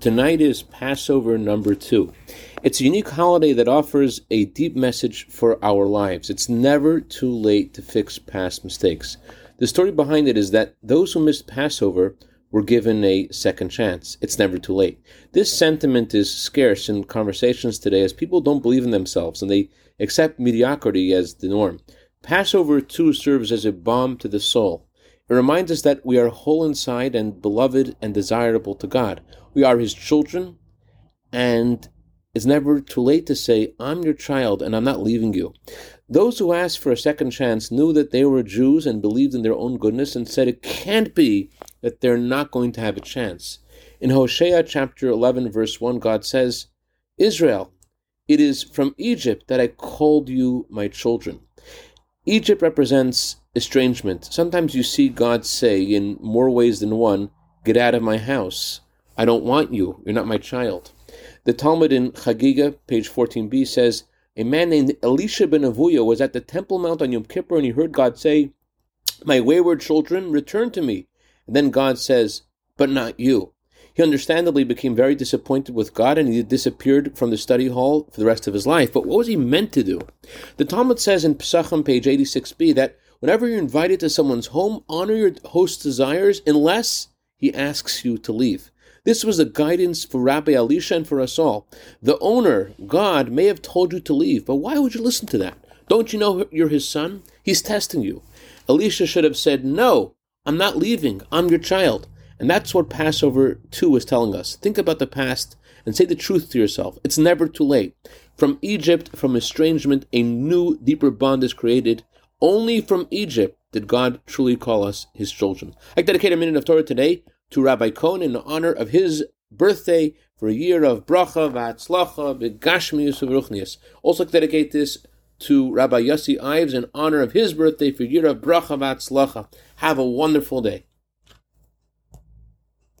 Tonight is Passover number two. It's a unique holiday that offers a deep message for our lives. It's never too late to fix past mistakes. The story behind it is that those who missed Passover were given a second chance. It's never too late. This sentiment is scarce in conversations today as people don't believe in themselves and they accept mediocrity as the norm. Passover too serves as a balm to the soul. It reminds us that we are whole inside and beloved and desirable to God. We are His children, and it's never too late to say, I'm your child and I'm not leaving you. Those who asked for a second chance knew that they were Jews and believed in their own goodness and said it can't be that they're not going to have a chance. In Hosea chapter 11, verse 1, God says, Israel, it is from Egypt that I called you my children. Egypt represents estrangement. Sometimes you see God say in more ways than one, Get out of my house. I don't want you. You're not my child. The Talmud in Chagiga, page 14b, says, A man named Elisha ben Avuya was at the Temple Mount on Yom Kippur and he heard God say, My wayward children, return to me. And then God says, But not you. He understandably became very disappointed with God and he disappeared from the study hall for the rest of his life. But what was he meant to do? The Talmud says in Pesachim, page 86b, that whenever you're invited to someone's home, honor your host's desires unless he asks you to leave. This was the guidance for Rabbi Elisha and for us all. The owner, God, may have told you to leave, but why would you listen to that? Don't you know you're his son? He's testing you. Elisha should have said, No, I'm not leaving. I'm your child. And that's what Passover 2 is telling us. Think about the past and say the truth to yourself. It's never too late. From Egypt, from estrangement, a new, deeper bond is created. Only from Egypt did God truly call us his children. I dedicate a minute of Torah today to Rabbi Cohen in honor of his birthday for a year of bracha, v'atzlacha, begashmius, v'ruchnius. Also dedicate this to Rabbi Yossi Ives in honor of his birthday for a year of bracha, v'atzlacha. Have a wonderful day.